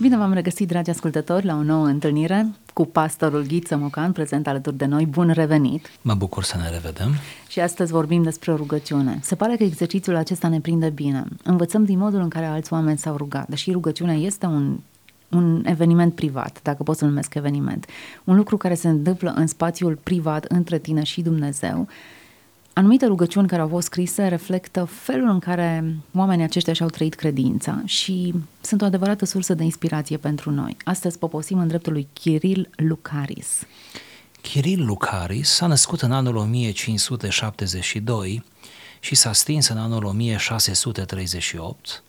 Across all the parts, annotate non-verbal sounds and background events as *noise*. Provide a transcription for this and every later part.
Bine v-am regăsit, dragi ascultători, la o nouă întâlnire cu pastorul Ghiță Mocan, prezent alături de noi. Bun revenit! Mă bucur să ne revedem. Și astăzi vorbim despre rugăciune. Se pare că exercițiul acesta ne prinde bine. Învățăm din modul în care alți oameni s-au rugat, deși rugăciunea este un un eveniment privat, dacă pot să-l numesc eveniment. Un lucru care se întâmplă în spațiul privat între tine și Dumnezeu Anumite rugăciuni care au fost scrise reflectă felul în care oamenii aceștia și-au trăit credința și sunt o adevărată sursă de inspirație pentru noi. Astăzi poposim în dreptul lui Kiril Lucaris. Kiril Lucaris s-a născut în anul 1572 și s-a stins în anul 1638.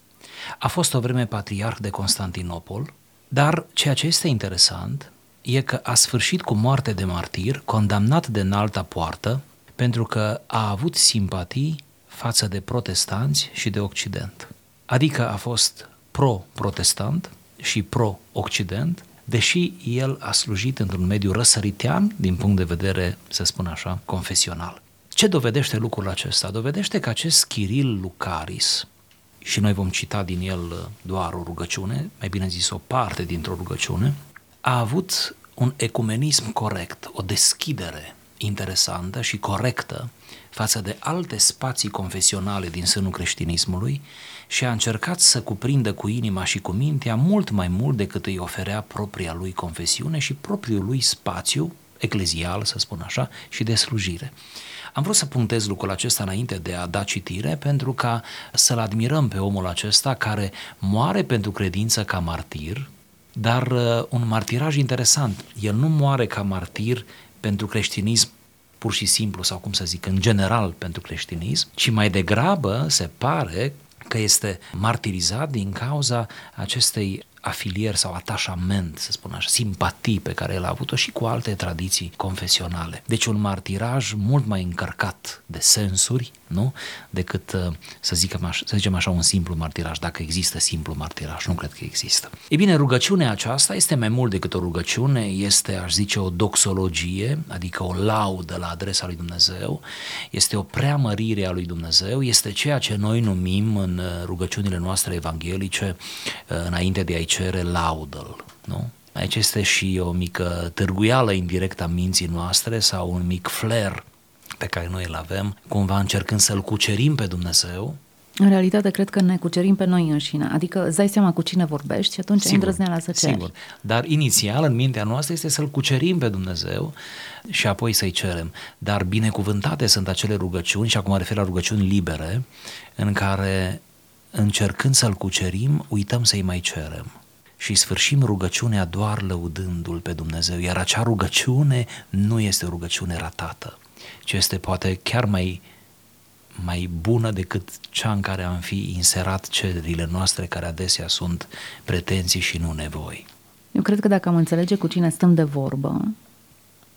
A fost o vreme patriarh de Constantinopol, dar ceea ce este interesant e că a sfârșit cu moarte de martir, condamnat de înalta poartă, pentru că a avut simpatii față de protestanți și de Occident. Adică a fost pro-protestant și pro-occident, deși el a slujit într-un mediu răsăritean din punct de vedere, să spun așa, confesional. Ce dovedește lucrul acesta? Dovedește că acest Chiril Lucaris, și noi vom cita din el doar o rugăciune, mai bine zis o parte dintr-o rugăciune, a avut un ecumenism corect, o deschidere interesantă și corectă față de alte spații confesionale din sânul creștinismului și a încercat să cuprindă cu inima și cu mintea mult mai mult decât îi oferea propria lui confesiune și propriul lui spațiu eclezial, să spun așa, și de slujire. Am vrut să punctez lucrul acesta înainte de a da citire pentru ca să-l admirăm pe omul acesta care moare pentru credință ca martir, dar uh, un martiraj interesant. El nu moare ca martir pentru creștinism pur și simplu sau cum să zic, în general pentru creștinism, ci mai degrabă se pare că este martirizat din cauza acestei afilier sau atașament, să spun așa, simpatii pe care el a avut-o și cu alte tradiții confesionale. Deci un martiraj mult mai încărcat de sensuri, nu? Decât, uh, să, zicem așa, să zicem așa, un simplu martiraj, dacă există simplu martiraj, nu cred că există. E bine, rugăciunea aceasta este mai mult decât o rugăciune, este, aș zice, o doxologie, adică o laudă la adresa lui Dumnezeu, este o preamărire a lui Dumnezeu, este ceea ce noi numim în uh, rugăciunile noastre evanghelice, uh, înainte de a-i cere laudă nu? Aici este și o mică târguială indirectă a minții noastre sau un mic flair pe care noi îl avem, cumva încercând să-L cucerim pe Dumnezeu. În realitate, cred că ne cucerim pe noi înșine. Adică îți dai seama cu cine vorbești și atunci sigur, ai îndrăzneala să ceri. Sigur, dar inițial în mintea noastră este să-L cucerim pe Dumnezeu și apoi să-i cerem. Dar binecuvântate sunt acele rugăciuni, și acum mă refer la rugăciuni libere, în care încercând să-L cucerim, uităm să-i mai cerem și sfârșim rugăciunea doar lăudându-L pe Dumnezeu, iar acea rugăciune nu este o rugăciune ratată, ci este poate chiar mai, mai bună decât cea în care am fi inserat cererile noastre, care adesea sunt pretenții și nu nevoi. Eu cred că dacă am înțelege cu cine stăm de vorbă,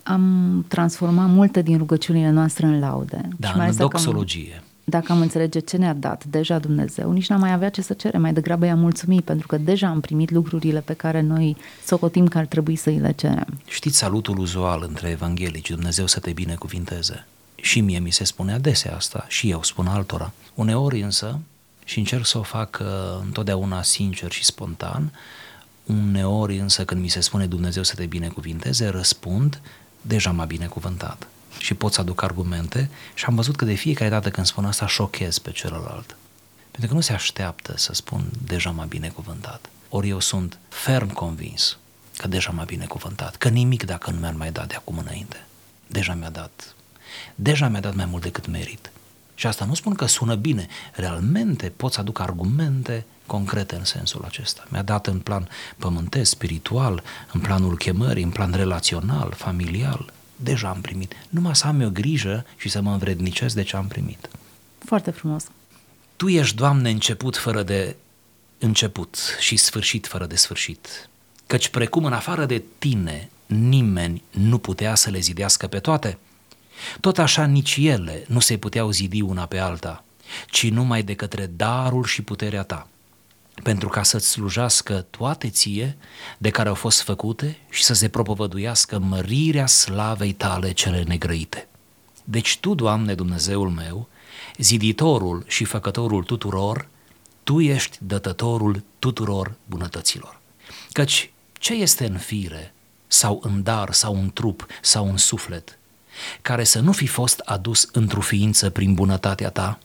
am transformat multe din rugăciunile noastre în laude. Da, și mai în doxologie. Am dacă am înțelege ce ne-a dat deja Dumnezeu, nici n-am mai avea ce să cerem, mai degrabă i-am mulțumit, pentru că deja am primit lucrurile pe care noi socotim că ar trebui să îi le cerem. Știți salutul uzual între evanghelici, Dumnezeu să te binecuvinteze. Și mie mi se spune adesea asta, și eu spun altora. Uneori însă, și încerc să o fac uh, întotdeauna sincer și spontan, uneori însă când mi se spune Dumnezeu să te binecuvinteze, răspund, deja m-a binecuvântat și pot să aduc argumente și am văzut că de fiecare dată când spun asta șochez pe celălalt. Pentru că nu se așteaptă să spun deja m-a binecuvântat. Ori eu sunt ferm convins că deja m-a binecuvântat, că nimic dacă nu mi-ar mai da de acum înainte. Deja mi-a dat. Deja mi-a dat mai mult decât merit. Și asta nu spun că sună bine. Realmente pot să aduc argumente concrete în sensul acesta. Mi-a dat în plan pământesc, spiritual, în planul chemării, în plan relațional, familial, deja am primit. Numai să am eu grijă și să mă învrednicesc de ce am primit. Foarte frumos. Tu ești, Doamne, început fără de început și sfârșit fără de sfârșit. Căci precum în afară de tine nimeni nu putea să le zidească pe toate, tot așa nici ele nu se puteau zidi una pe alta, ci numai de către darul și puterea ta pentru ca să-ți slujească toate ție de care au fost făcute și să se propovăduiască mărirea slavei tale cele negrăite. Deci Tu, Doamne Dumnezeul meu, ziditorul și făcătorul tuturor, Tu ești dătătorul tuturor bunătăților. Căci ce este în fire sau în dar sau în trup sau în suflet care să nu fi fost adus într-o ființă prin bunătatea ta?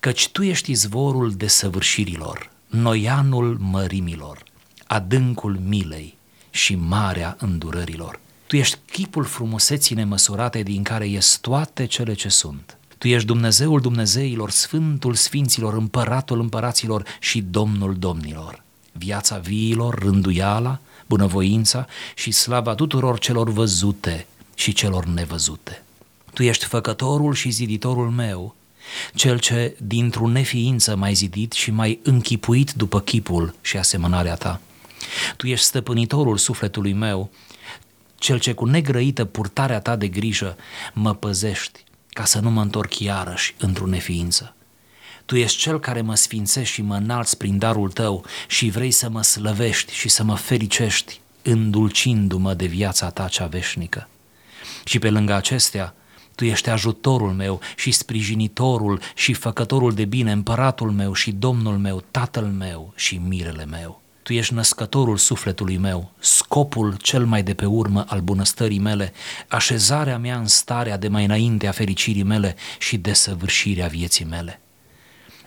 Căci tu ești izvorul desăvârșirilor, noianul mărimilor, adâncul milei și marea îndurărilor. Tu ești chipul frumuseții nemăsurate din care ies toate cele ce sunt. Tu ești Dumnezeul Dumnezeilor, Sfântul Sfinților, Împăratul Împăraților și Domnul Domnilor. Viața viilor, rânduiala, bunăvoința și slava tuturor celor văzute și celor nevăzute. Tu ești făcătorul și ziditorul meu, cel ce dintr-o neființă mai zidit și mai închipuit după chipul și asemănarea ta. Tu ești stăpânitorul sufletului meu, cel ce cu negrăită purtarea ta de grijă mă păzești ca să nu mă întorc iarăși într-o neființă. Tu ești cel care mă sfințești și mă înalți prin darul tău și vrei să mă slăvești și să mă fericești, îndulcindu-mă de viața ta cea veșnică. Și pe lângă acestea, tu ești ajutorul meu și sprijinitorul și făcătorul de bine, împăratul meu și domnul meu, tatăl meu și mirele meu. Tu ești născătorul sufletului meu, scopul cel mai de pe urmă al bunăstării mele, așezarea mea în starea de mai înainte a fericirii mele și desăvârșirea vieții mele.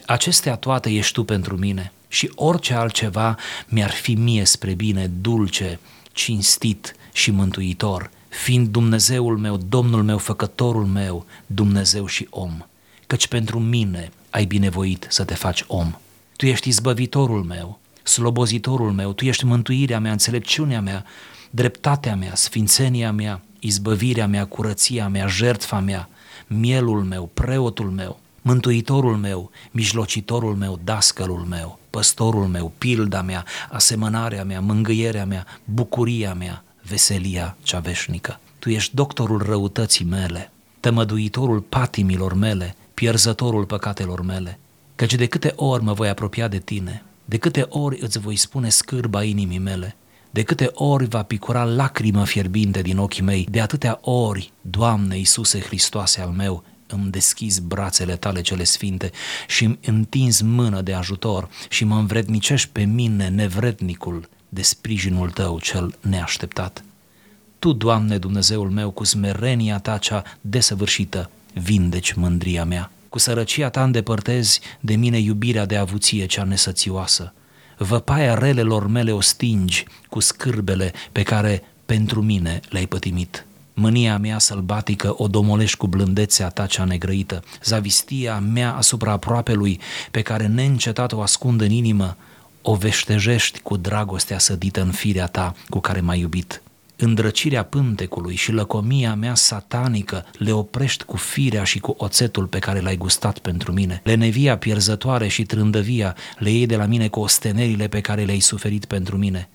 Acestea toate ești tu pentru mine și orice altceva mi-ar fi mie spre bine, dulce, cinstit și mântuitor, fiind Dumnezeul meu, Domnul meu, Făcătorul meu, Dumnezeu și om, căci pentru mine ai binevoit să te faci om. Tu ești izbăvitorul meu, slobozitorul meu, Tu ești mântuirea mea, înțelepciunea mea, dreptatea mea, sfințenia mea, izbăvirea mea, curăția mea, jertfa mea, mielul meu, preotul meu, mântuitorul meu, mijlocitorul meu, dascălul meu, păstorul meu, pilda mea, asemănarea mea, mângâierea mea, bucuria mea, veselia cea veșnică. Tu ești doctorul răutății mele, tămăduitorul patimilor mele, pierzătorul păcatelor mele, căci de câte ori mă voi apropia de tine, de câte ori îți voi spune scârba inimii mele, de câte ori va picura lacrimă fierbinte din ochii mei, de atâtea ori, Doamne Iisuse Hristoase al meu, îmi deschizi brațele tale cele sfinte și îmi întinzi mână de ajutor și mă învrednicești pe mine, nevrednicul, de sprijinul tău cel neașteptat. Tu, Doamne Dumnezeul meu, cu smerenia ta cea desăvârșită, vindeci mândria mea. Cu sărăcia ta îndepărtezi de mine iubirea de avuție cea nesățioasă. Văpaia relelor mele o stingi cu scârbele pe care pentru mine le-ai pătimit. Mânia mea sălbatică o domolești cu blândețea ta cea negrăită. Zavistia mea asupra aproapelui pe care neîncetat o ascund în inimă, o veștejești cu dragostea sădită în firea ta cu care m-ai iubit îndrăcirea pântecului și lăcomia mea satanică le oprești cu firea și cu oțetul pe care l-ai gustat pentru mine. Lenevia pierzătoare și trândăvia le iei de la mine cu ostenerile pe care le-ai suferit pentru mine.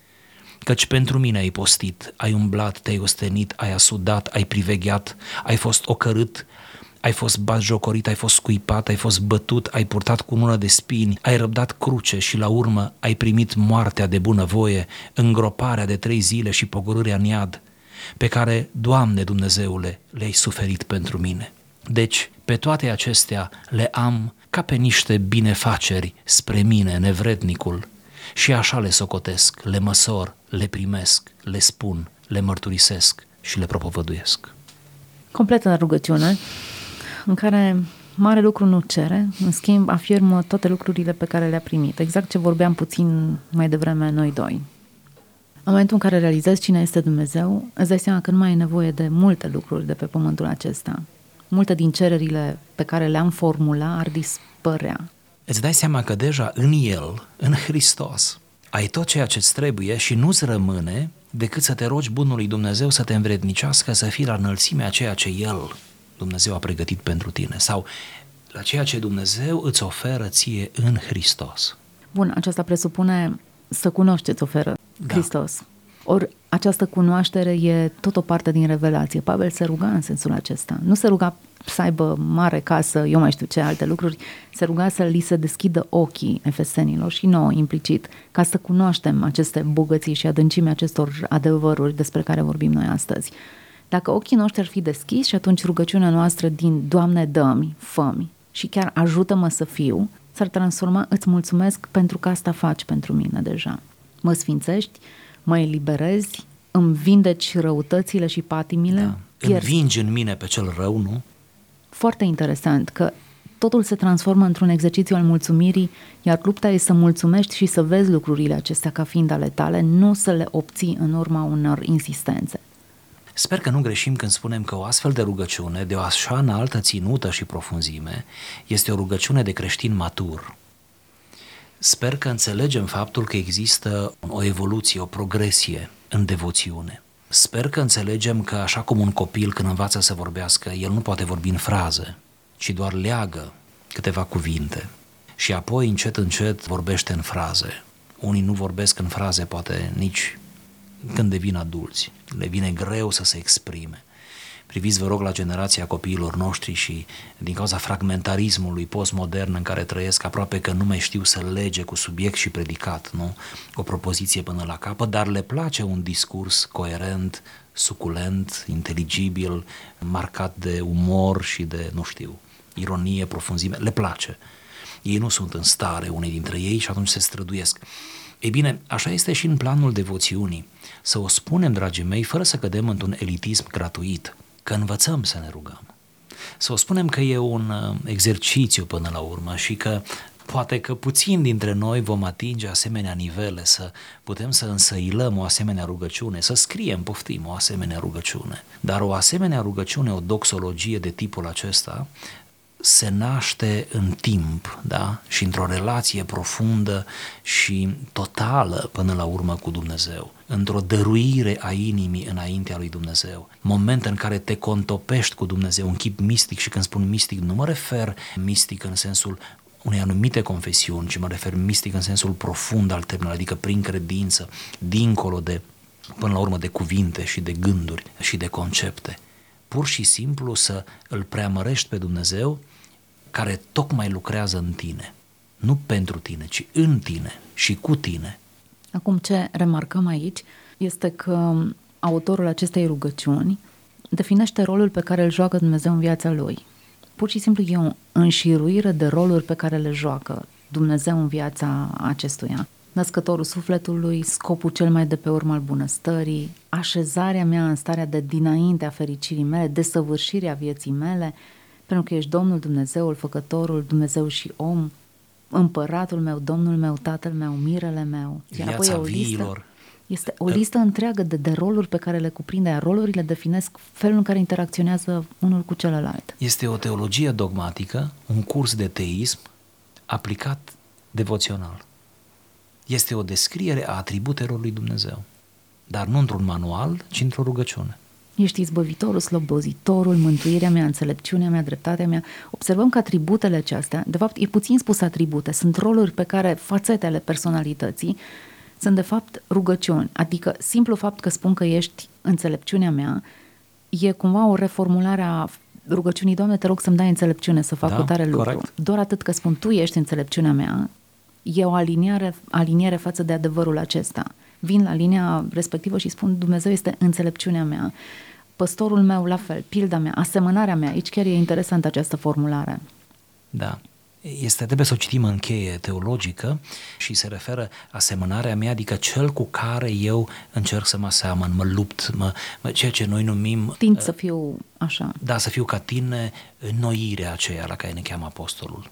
Căci pentru mine ai postit, ai umblat, te-ai ostenit, ai asudat, ai privegheat, ai fost ocărât, ai fost batjocorit, ai fost scuipat, ai fost bătut, ai purtat cu mână de spini, ai răbdat cruce și la urmă ai primit moartea de bunăvoie, îngroparea de trei zile și pogorârea în iad, pe care, Doamne Dumnezeule, le-ai suferit pentru mine. Deci, pe toate acestea le am ca pe niște binefaceri spre mine, nevrednicul, și așa le socotesc, le măsor, le primesc, le spun, le mărturisesc și le propovăduiesc. Completă rugăciune în care mare lucru nu cere, în schimb afirmă toate lucrurile pe care le-a primit. Exact ce vorbeam puțin mai devreme noi doi. În momentul în care realizezi cine este Dumnezeu, îți dai seama că nu mai ai nevoie de multe lucruri de pe pământul acesta. Multe din cererile pe care le-am formula ar dispărea. Îți dai seama că deja în El, în Hristos, ai tot ceea ce îți trebuie și nu-ți rămâne decât să te rogi bunului Dumnezeu să te învrednicească să fii la înălțimea ceea ce El Dumnezeu a pregătit pentru tine sau la ceea ce Dumnezeu îți oferă ție în Hristos. Bun, aceasta presupune să cunoști ce oferă da. Hristos. Ori această cunoaștere e tot o parte din revelație. Pavel se ruga în sensul acesta. Nu se ruga să aibă mare casă, eu mai știu ce alte lucruri, se ruga să li se deschidă ochii efesenilor și nouă implicit, ca să cunoaștem aceste bogății și adâncimea acestor adevăruri despre care vorbim noi astăzi. Dacă ochii noștri ar fi deschiși și atunci rugăciunea noastră din Doamne dă-mi, fă și chiar ajută-mă să fiu, s-ar transforma îți mulțumesc pentru că asta faci pentru mine deja. mă sfințești, mă eliberezi, îmi vindeci răutățile și patimile. Da. Învingi în mine pe cel rău, nu? Foarte interesant că totul se transformă într-un exercițiu al mulțumirii, iar lupta e să mulțumești și să vezi lucrurile acestea ca fiind ale tale, nu să le obții în urma unor insistențe. Sper că nu greșim când spunem că o astfel de rugăciune, de o așa înaltă ținută și profunzime, este o rugăciune de creștin matur. Sper că înțelegem faptul că există o evoluție, o progresie în devoțiune. Sper că înțelegem că așa cum un copil când învață să vorbească, el nu poate vorbi în fraze, ci doar leagă câteva cuvinte și apoi încet încet vorbește în fraze. Unii nu vorbesc în fraze poate nici când devin adulți. Le vine greu să se exprime. Priviți, vă rog, la generația copiilor noștri și din cauza fragmentarismului postmodern în care trăiesc, aproape că nu mai știu să lege cu subiect și predicat, nu? O propoziție până la capăt, dar le place un discurs coerent, suculent, inteligibil, marcat de umor și de, nu știu, ironie, profunzime, le place. Ei nu sunt în stare, unei dintre ei, și atunci se străduiesc. Ei bine, așa este și în planul devoțiunii. Să o spunem, dragii mei, fără să cădem într-un elitism gratuit, că învățăm să ne rugăm. Să o spunem că e un uh, exercițiu până la urmă și că poate că puțin dintre noi vom atinge asemenea nivele, să putem să însăilăm o asemenea rugăciune, să scriem, poftim, o asemenea rugăciune. Dar o asemenea rugăciune, o doxologie de tipul acesta, se naște în timp, da? Și într-o relație profundă și totală până la urmă cu Dumnezeu, într-o dăruire a inimii înaintea lui Dumnezeu, moment în care te contopești cu Dumnezeu, un chip mistic și când spun mistic nu mă refer mistic în sensul unei anumite confesiuni, ci mă refer mistic în sensul profund al termenului, adică prin credință, dincolo de, până la urmă, de cuvinte și de gânduri și de concepte. Pur și simplu să îl preamărești pe Dumnezeu care tocmai lucrează în tine. Nu pentru tine, ci în tine și cu tine. Acum ce remarcăm aici este că autorul acestei rugăciuni definește rolul pe care îl joacă Dumnezeu în viața lui. Pur și simplu e o înșiruire de roluri pe care le joacă Dumnezeu în viața acestuia. Născătorul sufletului, scopul cel mai de pe urmă al bunăstării, așezarea mea în starea de dinainte a fericirii mele, desăvârșirea vieții mele, pentru că ești Domnul Dumnezeul, Făcătorul, Dumnezeu și om, împăratul meu, Domnul meu, Tatăl meu, mirele meu. Iar apoi e o listă, este o listă întreagă de, de roluri pe care le cuprinde, iar rolurile definesc felul în care interacționează unul cu celălalt. Este o teologie dogmatică, un curs de teism aplicat devoțional. Este o descriere a atributelor lui Dumnezeu, dar nu într-un manual, ci într-o rugăciune. Ești izbăvitorul, slobozitorul, mântuirea mea, înțelepciunea mea, dreptatea mea. Observăm că atributele acestea, de fapt e puțin spus atribute, sunt roluri pe care fațetele personalității sunt de fapt rugăciuni. Adică simplu fapt că spun că ești înțelepciunea mea e cumva o reformulare a rugăciunii, Doamne, te rog să-mi dai înțelepciune să fac da, o tare lucru. Corect. Doar atât că spun Tu ești înțelepciunea mea, e o aliniere, aliniere față de adevărul acesta vin la linia respectivă și spun Dumnezeu este înțelepciunea mea, păstorul meu la fel, pilda mea, asemănarea mea. Aici chiar e interesantă această formulare. Da. Este, trebuie să o citim în cheie teologică și se referă asemănarea mea, adică cel cu care eu încerc să mă seamăn, mă lupt, mă, mă, ceea ce noi numim... Tind să fiu așa. Da, să fiu ca tine, înnoirea aceea la care ne cheamă apostolul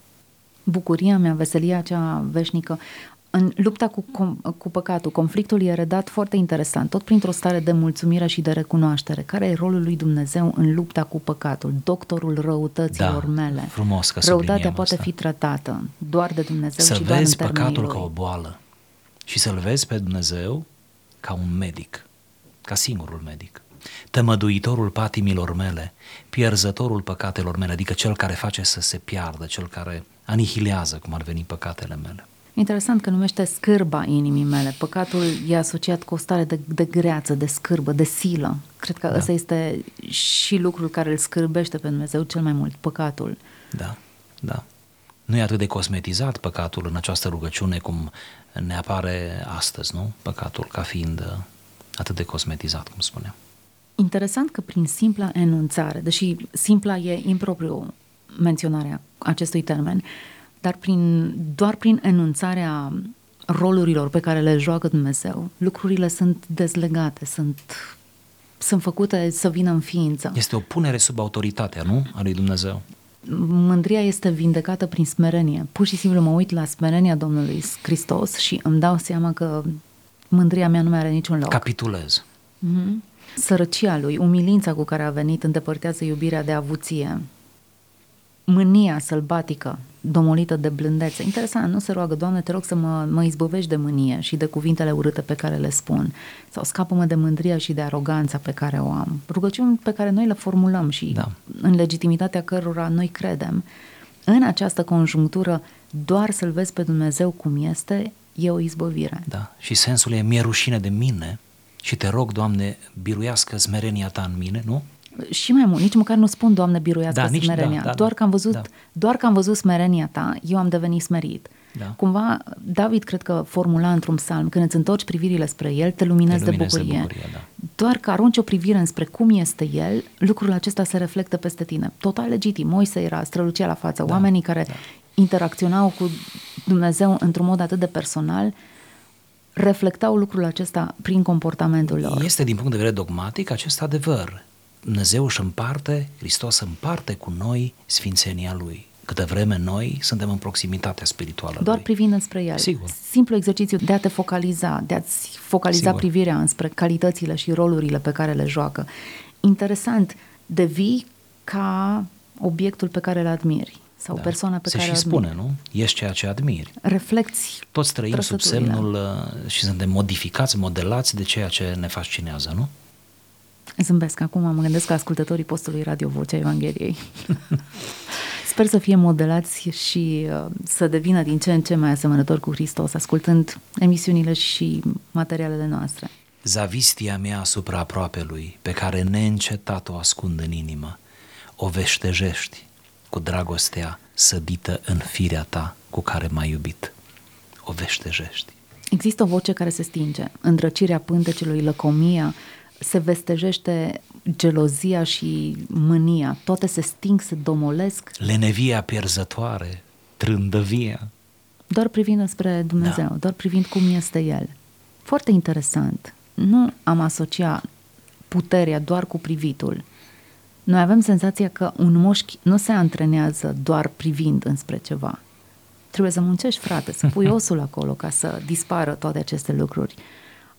bucuria mea, veselia cea veșnică în lupta cu, cu păcatul, conflictul e redat foarte interesant, tot printr-o stare de mulțumire și de recunoaștere. Care e rolul lui Dumnezeu în lupta cu păcatul? Doctorul răutăților da, mele. frumos că Răutatea poate asta. fi tratată doar de Dumnezeu să și doar în păcatul lui. ca o boală și să-L vezi pe Dumnezeu ca un medic, ca singurul medic. Tămăduitorul patimilor mele, pierzătorul păcatelor mele, adică cel care face să se piardă, cel care anihilează, cum ar veni păcatele mele. Interesant că numește scârba inimii mele. Păcatul e asociat cu o stare de, de greață, de scârbă, de silă. Cred că da. ăsta este și lucrul care îl scârbește pe Dumnezeu cel mai mult, păcatul. Da, da. Nu e atât de cosmetizat păcatul în această rugăciune cum ne apare astăzi, nu? Păcatul ca fiind uh, atât de cosmetizat, cum spuneam. Interesant că prin simpla enunțare, deși simpla e impropriu menționarea acestui termen, dar prin, doar prin enunțarea rolurilor pe care le joacă Dumnezeu, lucrurile sunt dezlegate, sunt, sunt făcute să vină în ființă. Este o punere sub autoritatea, nu? A lui Dumnezeu. Mândria este vindecată prin smerenie. Pur și simplu mă uit la smerenia Domnului Hristos și îmi dau seama că mândria mea nu mai are niciun loc. Capitulez. Mm-hmm. Sărăcia lui, umilința cu care a venit, îndepărtează iubirea de avuție. Mânia sălbatică, domolită de blândețe. Interesant, nu se roagă, Doamne, te rog să mă, mă izbăvești de mânie și de cuvintele urâte pe care le spun. Sau scapă-mă de mândria și de aroganța pe care o am. Rugăciuni pe care noi le formulăm și da. în legitimitatea cărora noi credem. În această conjunctură, doar să-L vezi pe Dumnezeu cum este, e o izbăvire. Da, și sensul e mi-e rușine de mine și te rog, Doamne, biruiască smerenia Ta în mine, nu? Și mai mult, nici măcar nu spun, Doamne, biruiască da, smerenia. Nici, da, da, doar, că am văzut, da. doar că am văzut smerenia Ta, eu am devenit smerit. Da. Cumva, David cred că formula într-un psalm, când îți întorci privirile spre el, te luminezi, te luminezi de bucurie. De bucurie da. Doar că arunci o privire înspre cum este el, lucrul acesta se reflectă peste tine. Total legitim. Moise era, strălucea la față. Da. Oamenii care da. interacționau cu Dumnezeu într-un mod atât de personal, reflectau lucrul acesta prin comportamentul lor. Este din punct de vedere dogmatic acest adevăr. Dumnezeu își împarte, Hristos împarte cu noi sfințenia Lui. Câte vreme noi suntem în proximitatea spirituală Doar lui. privind înspre El. Sigur. Simplu exercițiu de a te focaliza, de a-ți focaliza Sigur. privirea înspre calitățile și rolurile pe care le joacă. Interesant, devii ca obiectul pe care îl admiri sau da. persoana pe Se care și spune, nu? Ești ceea ce admiri. Reflecți Toți trăim sub semnul uh, și suntem modificați, modelați de ceea ce ne fascinează, nu? Zâmbesc acum, mă gândesc că ascultătorii postului Radio Vocea Evangheliei. *laughs* Sper să fie modelați și uh, să devină din ce în ce mai asemănători cu Hristos, ascultând emisiunile și materialele noastre. Zavistia mea asupra aproapelui, pe care neîncetat o ascund în inimă, o veștejești cu dragostea sădită în firea ta cu care m-ai iubit. O veștejești. Există o voce care se stinge, îndrăcirea pântecelui, lăcomia, se vestejește gelozia și mânia, toate se sting, se domolesc. Lenevia pierzătoare, trândăvia. Doar privind spre Dumnezeu, da. doar privind cum este El. Foarte interesant. Nu am asociat puterea doar cu privitul. Noi avem senzația că un moșchi nu se antrenează doar privind înspre ceva. Trebuie să muncești, frate, să pui *laughs* osul acolo ca să dispară toate aceste lucruri.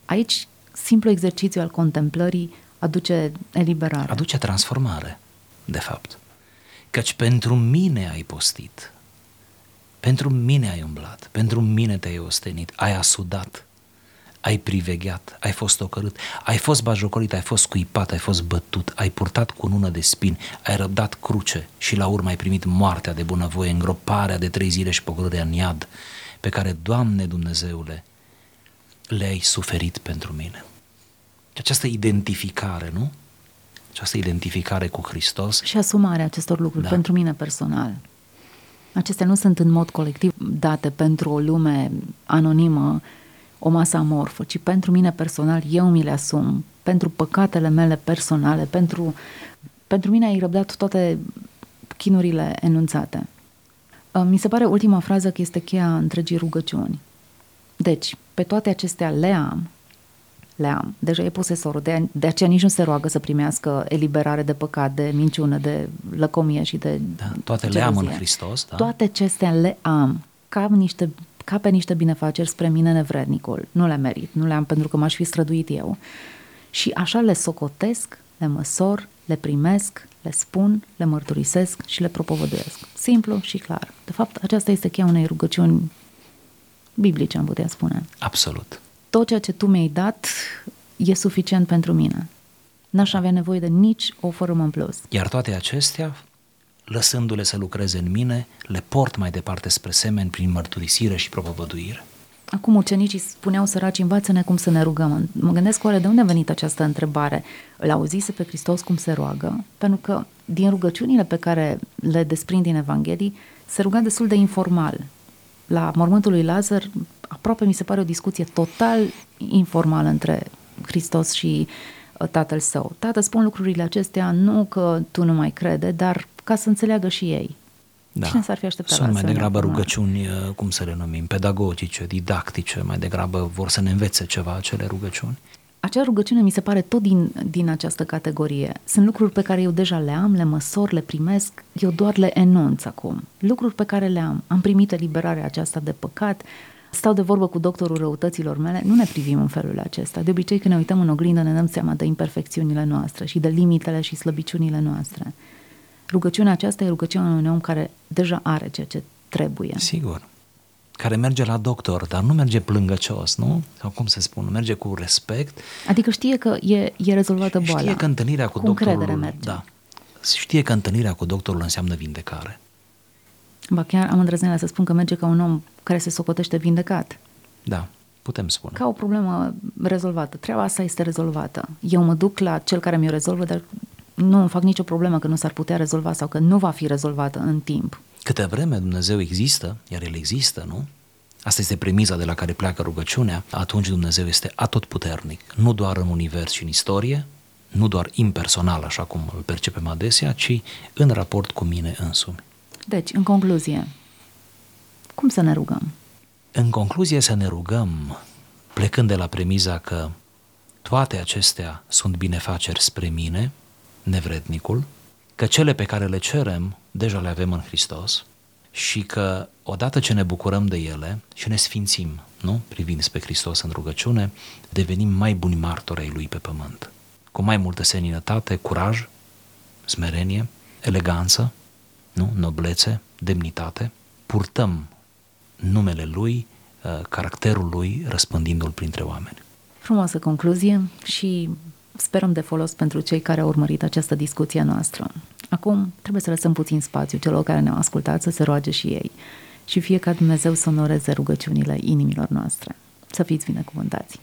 Aici, simplu exercițiu al contemplării aduce eliberare. Aduce transformare, de fapt. Căci pentru mine ai postit, pentru mine ai umblat, pentru mine te-ai ostenit, ai asudat, ai privegheat, ai fost ocărât, ai fost bajocorit, ai fost cuipat, ai fost bătut, ai purtat cu nună de spini, ai răbdat cruce și la urmă ai primit moartea de bunăvoie, îngroparea de trei zile și pogorârea în iad, pe care, Doamne Dumnezeule, le-ai suferit pentru mine. Această identificare, nu? Această identificare cu Hristos. Și asumarea acestor lucruri da. pentru mine personal. Acestea nu sunt în mod colectiv date pentru o lume anonimă, o masă amorfă, ci pentru mine personal eu mi le asum, pentru păcatele mele personale, pentru, pentru mine ai răbdat toate chinurile enunțate. Uh, mi se pare ultima frază că este cheia întregii rugăciuni. Deci, pe toate acestea le am, le am. Deja e posesorul, de, de aceea nici nu se roagă să primească eliberare de păcat, de minciună, de lăcomie și de da, Toate gelozie. le am în Hristos, da? Toate acestea le am ca niște ca pe niște binefaceri spre mine nevrednicul. Nu le merit, nu le am pentru că m-aș fi străduit eu. Și așa le socotesc, le măsor, le primesc, le spun, le mărturisesc și le propovăduiesc. Simplu și clar. De fapt, aceasta este cheia unei rugăciuni biblice, am putea spune. Absolut. Tot ceea ce tu mi-ai dat e suficient pentru mine. N-aș avea nevoie de nici o fărâmă în plus. Iar toate acestea lăsându-le să lucreze în mine, le port mai departe spre semeni prin mărturisire și propovăduire. Acum ucenicii spuneau săraci, învață-ne cum să ne rugăm. Mă gândesc oare de unde a venit această întrebare? Îl auzise pe Hristos cum se roagă? Pentru că din rugăciunile pe care le desprind din Evanghelii, se ruga destul de informal. La mormântul lui Lazar, aproape mi se pare o discuție total informală între Hristos și uh, tatăl său. Tată, spun lucrurile acestea nu că tu nu mai crede, dar ca să înțeleagă și ei. Da. Cine s-ar fi așteptat Sunt la mai degrabă urmare? rugăciuni, uh, cum să le numim, pedagogice, didactice, mai degrabă vor să ne învețe ceva acele rugăciuni. Acea rugăciune mi se pare tot din, din această categorie. Sunt lucruri pe care eu deja le am, le măsor, le primesc, eu doar le enunț acum. Lucruri pe care le am. Am primit eliberarea aceasta de păcat, stau de vorbă cu doctorul răutăților mele, nu ne privim în felul acesta. De obicei când ne uităm în oglindă ne dăm seama de imperfecțiunile noastre și de limitele și slăbiciunile noastre. Rugăciunea aceasta e rugăciunea unui om care deja are ceea ce trebuie. Sigur. Care merge la doctor, dar nu merge plângăcios, nu? Sau cum se spune, merge cu respect. Adică știe că e, e rezolvată boala. Știe că întâlnirea cu, cu doctorul... merge. Da. Știe că întâlnirea cu doctorul înseamnă vindecare. Ba chiar am îndrăznerea să spun că merge ca un om care se socotește vindecat. Da, putem spune. Ca o problemă rezolvată. Treaba asta este rezolvată. Eu mă duc la cel care mi-o rezolvă, dar nu îmi fac nicio problemă că nu s-ar putea rezolva sau că nu va fi rezolvată în timp. Câte vreme Dumnezeu există, iar El există, nu? Asta este premiza de la care pleacă rugăciunea, atunci Dumnezeu este atotputernic, nu doar în univers și în istorie, nu doar impersonal, așa cum îl percepem adesea, ci în raport cu mine însumi. Deci, în concluzie, cum să ne rugăm? În concluzie să ne rugăm, plecând de la premiza că toate acestea sunt binefaceri spre mine, nevrednicul, că cele pe care le cerem deja le avem în Hristos și că odată ce ne bucurăm de ele și ne sfințim, nu? privind spre Hristos în rugăciune, devenim mai buni martori ai Lui pe pământ, cu mai multă seninătate, curaj, smerenie, eleganță, nu? noblețe, demnitate, purtăm numele Lui, uh, caracterul Lui, răspândindu-L printre oameni. Frumoasă concluzie și sperăm de folos pentru cei care au urmărit această discuție noastră. Acum trebuie să lăsăm puțin spațiu celor care ne-au ascultat să se roage și ei și fie ca Dumnezeu să onoreze rugăciunile inimilor noastre. Să fiți binecuvântați!